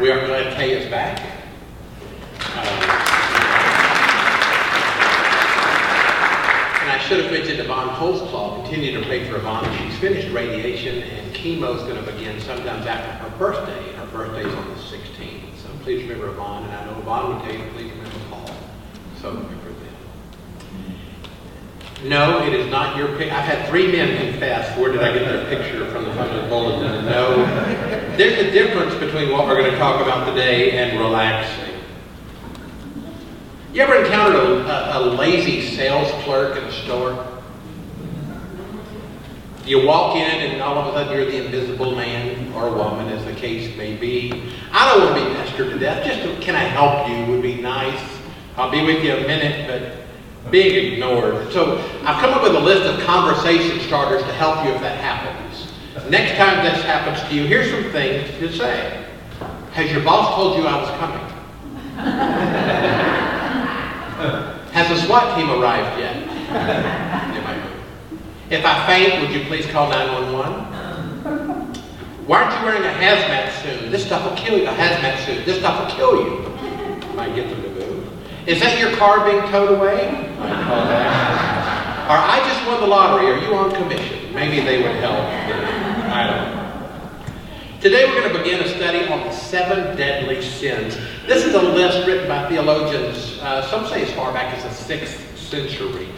We are glad Kay is back. Uh, and I should have mentioned Yvonne Holzclaw. Continue to pray for Yvonne. She's finished radiation, and chemo is going to begin sometimes after her birthday. Her birthday is on the 16th. So please remember Yvonne, and I know Yvonne would tell you, please remember Paul. So remember. No, it is not your pic. I've had three men confess. Where did I get their picture from the front of the bulletin? No. There's a difference between what we're going to talk about today and relaxing. You ever encountered a, a, a lazy sales clerk in a store? You walk in and all of a sudden you're the invisible man or woman, as the case may be. I don't want to be pestered to death. Just can I help you would be nice. I'll be with you a minute, but being ignored. So I've come up with a list of conversation starters to help you if that happens. Next time this happens to you, here's some things to say. Has your boss told you I was coming? Has the SWAT team arrived yet? If I faint, would you please call 911? Why aren't you wearing a hazmat suit? This stuff will kill you. A hazmat suit. This stuff will kill you. Might get them to move. Is that your car being towed away? Or I just won the lottery. Are you on commission? Maybe they would help. I don't know. Today we're going to begin a study on the seven deadly sins. This is a list written by theologians, uh, some say as far back as the 6th century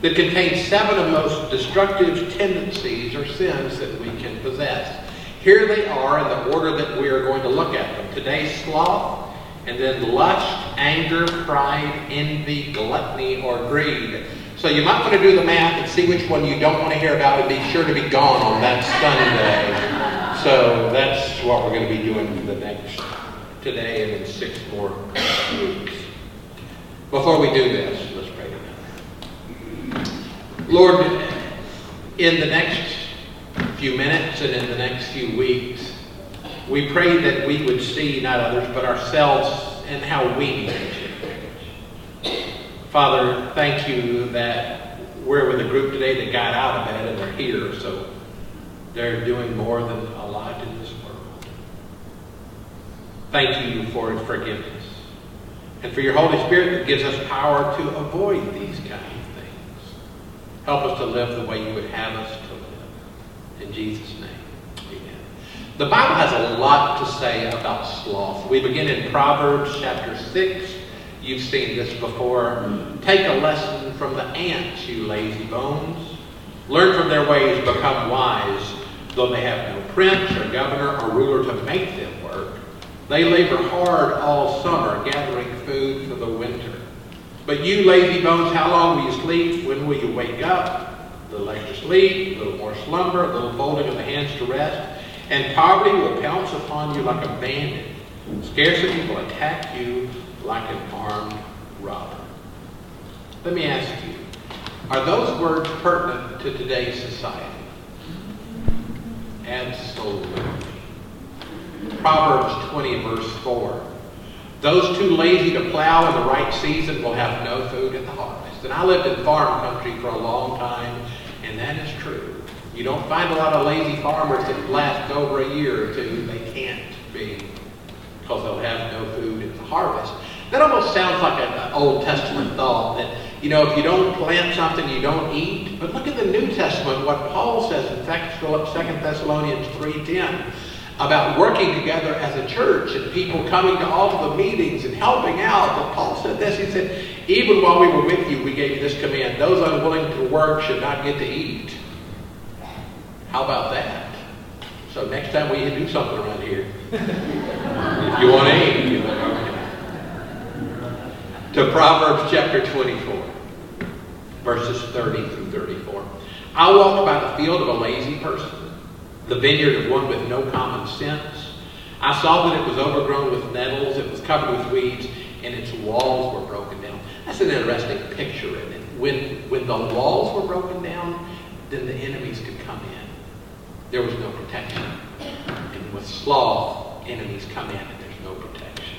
that contains seven of the most destructive tendencies or sins that we can possess. Here they are in the order that we are going to look at them. Today, sloth, and then lust, anger, pride, envy, gluttony, or greed. So you might want to do the math and see which one you don't want to hear about and be sure to be gone on that Sunday. So that's what we're going to be doing for the next today and in six more weeks. Before we do this, let's pray together. Lord, in the next few minutes and in the next few weeks, we pray that we would see not others but ourselves and how we need change. Father, thank you that we're with a group today that got out of bed and they're here, so they're doing more than a lot in this world. Thank you for forgiveness and for your Holy Spirit that gives us power to avoid these kind of things. Help us to live the way you would have us to live. In Jesus' name. The Bible has a lot to say about sloth. We begin in Proverbs chapter 6. You've seen this before. Take a lesson from the ants, you lazy bones. Learn from their ways, become wise, though they have no prince or governor or ruler to make them work. They labor hard all summer, gathering food for the winter. But you lazy bones, how long will you sleep? When will you wake up? A little extra sleep, a little more slumber, a little folding of the hands to rest. And poverty will pounce upon you like a bandit. Scarcity will attack you like an armed robber. Let me ask you, are those words pertinent to today's society? Absolutely. Proverbs 20, verse 4. Those too lazy to plow in the right season will have no food in the harvest. And I lived in farm country for a long time, and that is true. You don't find a lot of lazy farmers that last over a year or two. They can't be, because they'll have no food at the harvest. That almost sounds like an Old Testament thought that, you know, if you don't plant something, you don't eat. But look at the New Testament, what Paul says in 2 Thessalonians 3.10 about working together as a church and people coming to all of the meetings and helping out. But Paul said this, he said, even while we were with you, we gave you this command. Those unwilling to work should not get to eat. How about that? So next time we do something around here, if you want to eat, you know. To Proverbs chapter 24, verses 30 through 34. I walked by the field of a lazy person the vineyard of one with no common sense. I saw that it was overgrown with nettles, it was covered with weeds, and its walls were broken down. That's an interesting picture in it. When, when the walls were broken down, then the enemies could come in. There was no protection. And with sloth, enemies come in and there's no protection.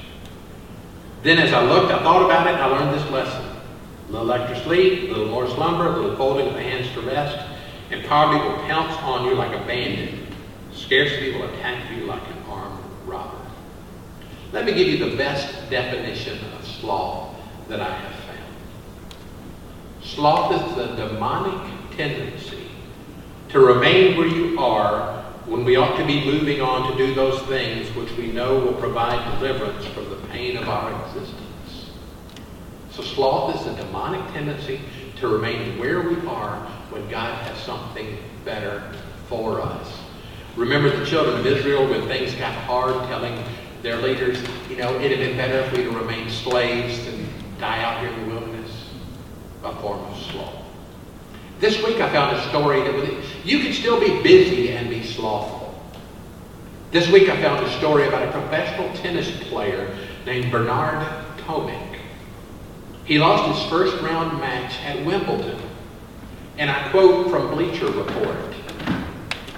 Then as I looked, I thought about it, and I learned this lesson. A little extra sleep, a little more slumber, a little folding of the hands to rest, and poverty will pounce on you like a bandit. Scarcity will attack you like an armed robber. Let me give you the best definition of sloth that I have found. Sloth is the demonic tendency to remain where you are when we ought to be moving on to do those things which we know will provide deliverance from the pain of our existence. So sloth is the demonic tendency to remain where we are when God has something better for us. Remember the children of Israel when things got hard, telling their leaders, you know, it'd have been better if we'd have remained slaves than die out here in the wilderness. A form of sloth. This week I found a story that was, you can still be busy and be slothful. This week I found a story about a professional tennis player named Bernard Tomic. He lost his first round match at Wimbledon. And I quote from Bleacher Report.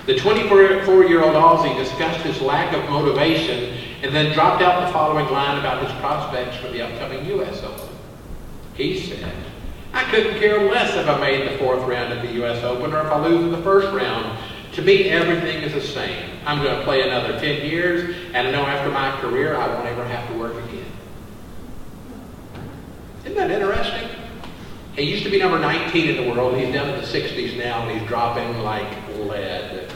The 24-year-old Aussie discussed his lack of motivation and then dropped out the following line about his prospects for the upcoming U.S. Open. He said, I couldn't care less if I made the fourth round of the U.S. Open or if I lose in the first round. To me, everything is the same. I'm going to play another 10 years, and I know after my career, I won't ever have to work again. Isn't that interesting? He used to be number 19 in the world. He's down in the 60s now, and he's dropping like lead.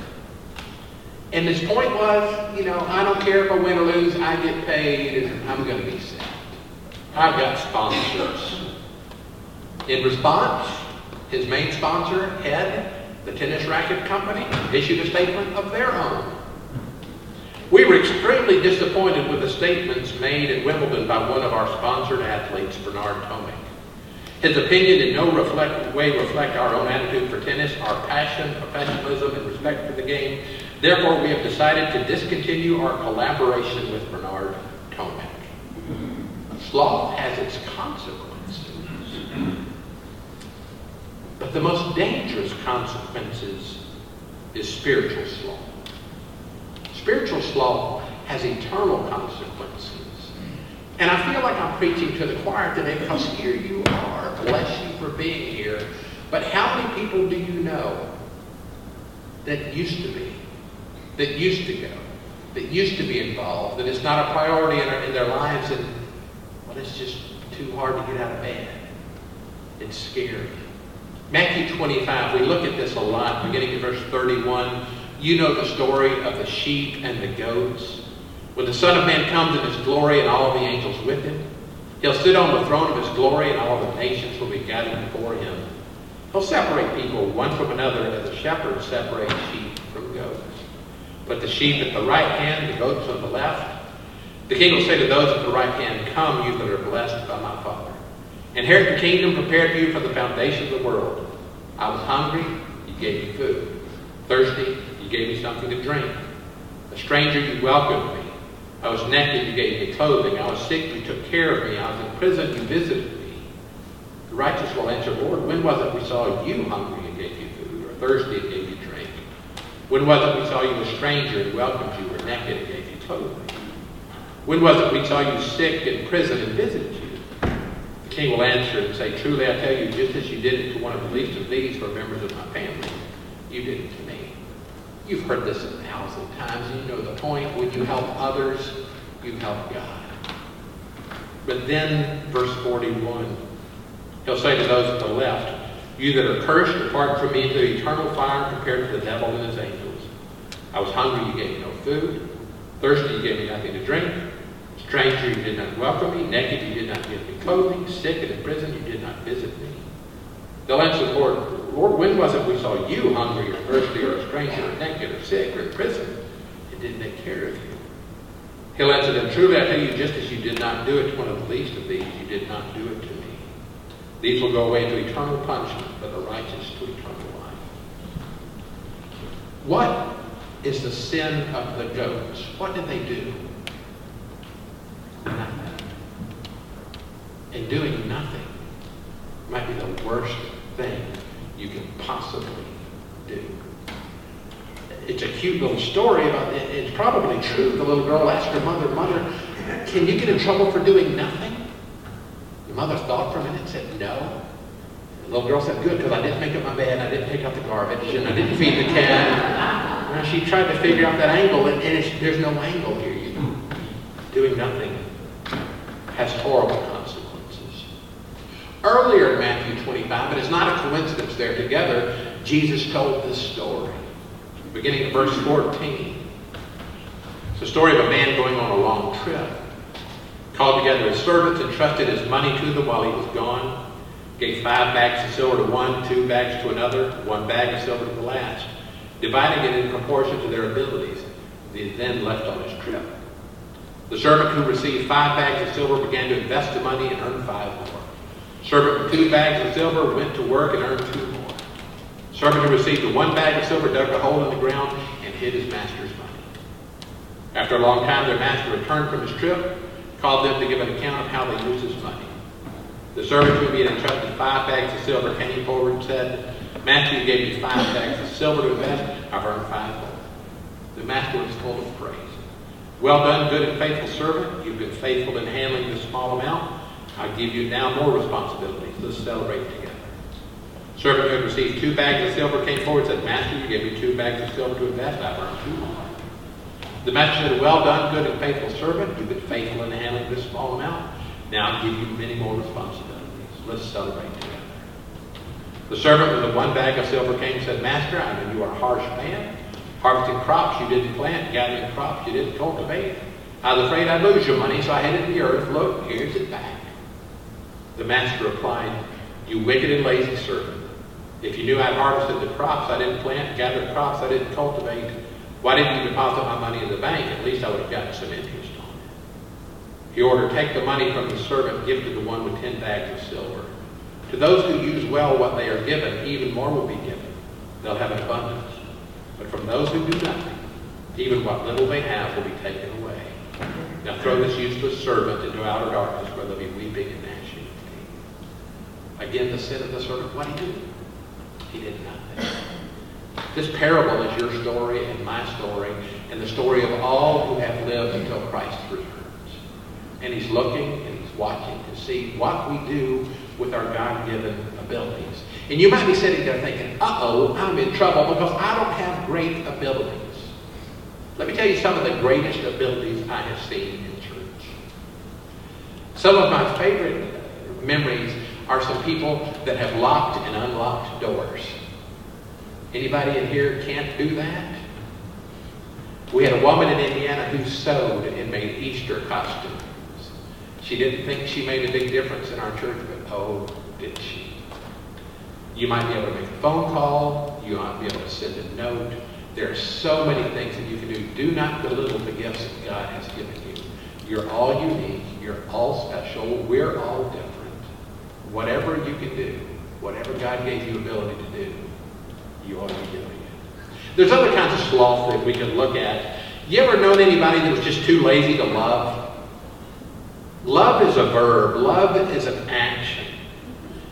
And his point was, you know, I don't care if I win or lose, I get paid, and I'm going to be set. I've got sponsors. In response, his main sponsor, Head, the tennis racket company, issued a statement of their own. We were extremely disappointed with the statements made at Wimbledon by one of our sponsored athletes, Bernard Tomic. His opinion in no reflect, way reflect our own attitude for tennis, our passion, professionalism, and respect for the game. Therefore, we have decided to discontinue our collaboration with Bernard Tomic. Sloth has its consequences. The most dangerous consequences is spiritual sloth. Spiritual sloth has eternal consequences. And I feel like I'm preaching to the choir today because here you are. Bless you for being here. But how many people do you know that used to be, that used to go, that used to be involved, that it's not a priority in, in their lives, and well, it's just too hard to get out of bed. It's scary. Matthew 25, we look at this a lot, beginning at verse 31. You know the story of the sheep and the goats. When the Son of Man comes in his glory and all the angels with him, he'll sit on the throne of his glory and all the nations will be gathered before him. He'll separate people one from another as the shepherd separates sheep from goats. But the sheep at the right hand, the goats on the left. The king will say to those at the right hand, Come, you that are blessed by my Father. Inherit the kingdom prepared for you from the foundation of the world. I was hungry, you gave me food. Thirsty, you gave me something to drink. A stranger, you welcomed me. I was naked, you gave me clothing. I was sick, you took care of me. I was in prison, you visited me. The righteous will answer, Lord, when was it we saw you hungry and gave you food, or thirsty and gave you drink? When was it we saw you a stranger and welcomed you, or naked and gave you clothing? When was it we saw you sick in prison and visited you? King will answer and say, Truly I tell you, just as you did it to one of the least of these who are members of my family, you did it to me. You've heard this a thousand times. And you know the point. When you help others, you help God. But then, verse 41, he'll say to those at the left, You that are cursed, depart from me into eternal fire compared to the devil and his angels. I was hungry, you gave me no food. Thirsty, you gave me nothing to drink. Stranger, you did not welcome me. Naked, you did not give me clothing. Sick and in prison, you did not visit me. They'll answer the Lord, Lord, when was it we saw you hungry or thirsty or a stranger or naked or sick or in prison and didn't take care of you? He'll answer them, Truly I tell you, just as you did not do it to one of the least of these, you did not do it to me. These will go away to eternal punishment, but the righteous to eternal life. What is the sin of the goats? What did they do? Nothing. And doing nothing might be the worst thing you can possibly do. It's a cute little story about it. It's probably true. The little girl asked her mother, Mother, can you get in trouble for doing nothing? The mother thought for a minute and said, No. The little girl said, Good, because I didn't make up my bed, I didn't pick up the garbage, and I didn't feed the cat. And she tried to figure out that angle, and, and there's no angle here. You doing nothing has horrible. Earlier in Matthew 25, but it's not a coincidence they're together, Jesus told this story, beginning at verse 14. It's the story of a man going on a long trip. Called together his servants, entrusted his money to them while he was gone, gave five bags of silver to one, two bags to another, one bag of silver to the last, dividing it in proportion to their abilities. He then left on his trip. The servant who received five bags of silver began to invest the money and earn five more. Servant with two bags of silver went to work and earned two more. Servant who received the one bag of silver dug a hole in the ground and hid his master's money. After a long time, their master returned from his trip, called them to give an account of how they used his money. The servant who had entrusted five bags of silver came forward and said, Master, you gave me five bags of silver to invest. I've earned five more. The master was full of praise. Well done, good and faithful servant. You've been faithful in handling this small amount. I give you now more responsibilities. Let's celebrate together. Servant who had received two bags of silver came forward and said, Master, you gave me two bags of silver to invest. I've earned two more. The master said, Well done, good and faithful servant. You've been faithful in handling this small amount. Now I give you many more responsibilities. Let's celebrate together. The servant with the one bag of silver came and said, Master, I know you are a harsh man Harvesting crops you didn't plant, gathering crops you didn't cultivate. I was afraid I'd lose your money, so I it in the earth. Look, here's it back. The master replied, You wicked and lazy servant. If you knew I'd harvested the crops I didn't plant, gathered crops I didn't cultivate, why didn't you deposit my money in the bank? At least I would have gotten some interest on it. He ordered, Take the money from the servant, give it to the one with ten bags of silver. To those who use well what they are given, even more will be given. They'll have an abundance. But from those who do nothing, even what little they have will be taken away. Now throw this useless servant into outer darkness where there'll be weeping and gnashing. Again, the sin of the servant, what did he do? He did nothing. This parable is your story and my story and the story of all who have lived until Christ returns. And he's looking and he's watching to see what we do with our God-given abilities. And you might be sitting there thinking, uh-oh, I'm in trouble because I don't have great abilities. Let me tell you some of the greatest abilities I have seen in church. Some of my favorite memories are some people that have locked and unlocked doors. Anybody in here can't do that? We had a woman in Indiana who sewed and made Easter costumes. She didn't think she made a big difference in our church, but oh, did she. You might be able to make a phone call. You might be able to send a note. There are so many things that you can do. Do not belittle the gifts that God has given you. You're all unique. You're all special. We're all different. Whatever you can do, whatever God gave you ability to do, you ought to be doing it. There's other kinds of sloth that we can look at. You ever known anybody that was just too lazy to love? Love is a verb. Love is an action.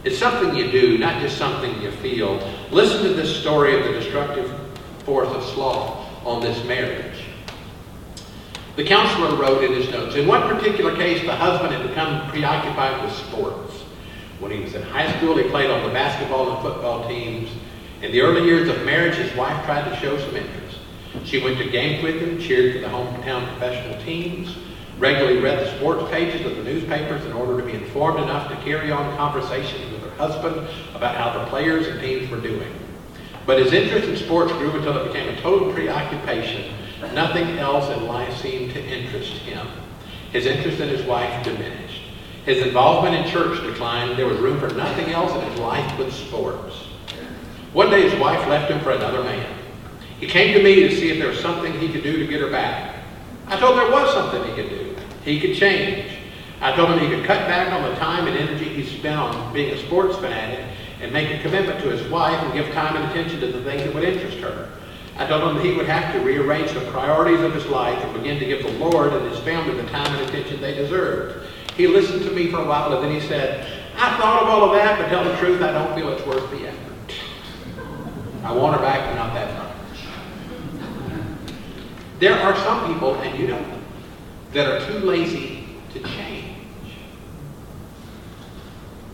It's something you do, not just something you feel. Listen to this story of the destructive force of sloth on this marriage. The counselor wrote in his notes, in one particular case, the husband had become preoccupied with sports. When he was in high school, he played on the basketball and football teams. In the early years of marriage, his wife tried to show some interest. She went to games with him, cheered for the hometown professional teams, regularly read the sports pages of the newspapers in order to be informed enough to carry on conversations with her husband about how the players and teams were doing. But his interest in sports grew until it became a total preoccupation. Nothing else in life seemed to interest him. His interest in his wife diminished. His involvement in church declined. There was room for nothing else in his life but sports. One day his wife left him for another man. He came to me to see if there was something he could do to get her back. I told him there was something he could do. He could change. I told him he could cut back on the time and energy he spent on being a sports fanatic and make a commitment to his wife and give time and attention to the things that would interest her. I told him that he would have to rearrange the priorities of his life and begin to give the Lord and his family the time and attention they deserved. He listened to me for a while and then he said, I thought of all of that, but tell the truth, I don't feel it's worth the effort. I want her back, but not that much. There are some people, and you know them, that are too lazy to change.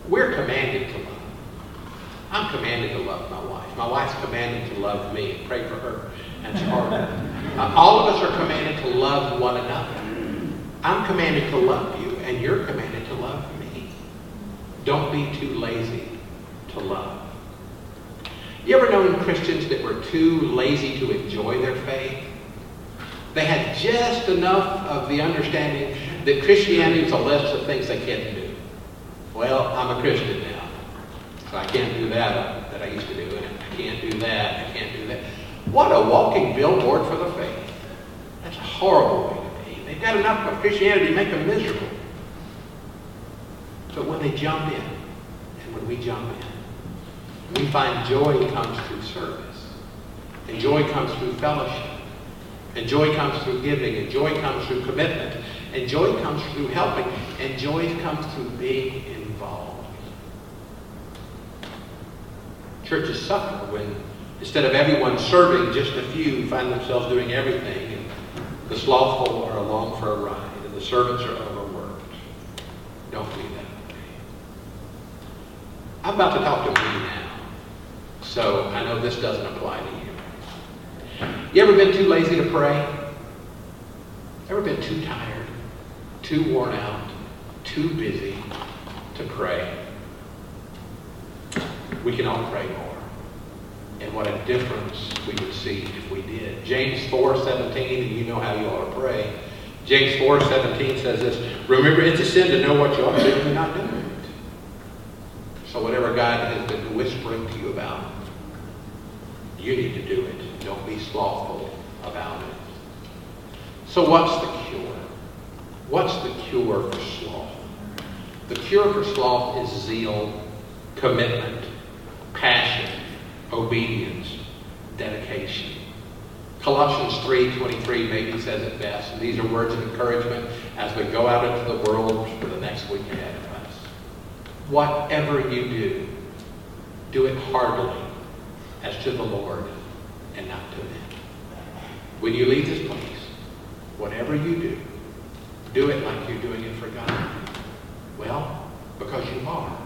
We're commanded to love. I'm commanded to love my wife. My wife's commanded to love me pray for her and her. Uh, all of us are commanded to love one another. I'm commanded to love and you're commanded to love me. Don't be too lazy to love. You ever known Christians that were too lazy to enjoy their faith? They had just enough of the understanding that Christianity was a list of things they can't do. Well, I'm a Christian now, so I can't do that uh, that I used to do, and I can't do that, I can't do that. What a walking billboard for the faith. That's a horrible way to be. They've got enough of Christianity to make them miserable. But when they jump in, and when we jump in, we find joy comes through service, and joy comes through fellowship, and joy comes through giving, and joy comes through commitment, and joy comes through helping, and joy comes through being involved. Churches suffer when instead of everyone serving, just a few find themselves doing everything. And the slothful are along for a ride, and the servants are overworked. Don't be that. I'm about to talk to me now, so I know this doesn't apply to you. You ever been too lazy to pray? Ever been too tired, too worn out, too busy to pray? We can all pray more. And what a difference we would see if we did. James 4.17, and you know how you ought to pray. James 4.17 says this, Remember, it's a sin to know what you ought to do and not doing it. God has been whispering to you about, you need to do it. Don't be slothful about it. So what's the cure? What's the cure for sloth? The cure for sloth is zeal, commitment, passion, obedience, dedication. Colossians 3.23 maybe says it best. These are words of encouragement as we go out into the world for the next week ahead of us. Whatever you do, do it heartily as to the Lord and not to men. When you leave this place, whatever you do, do it like you're doing it for God. Well, because you are.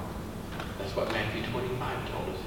That's what Matthew 25 told us.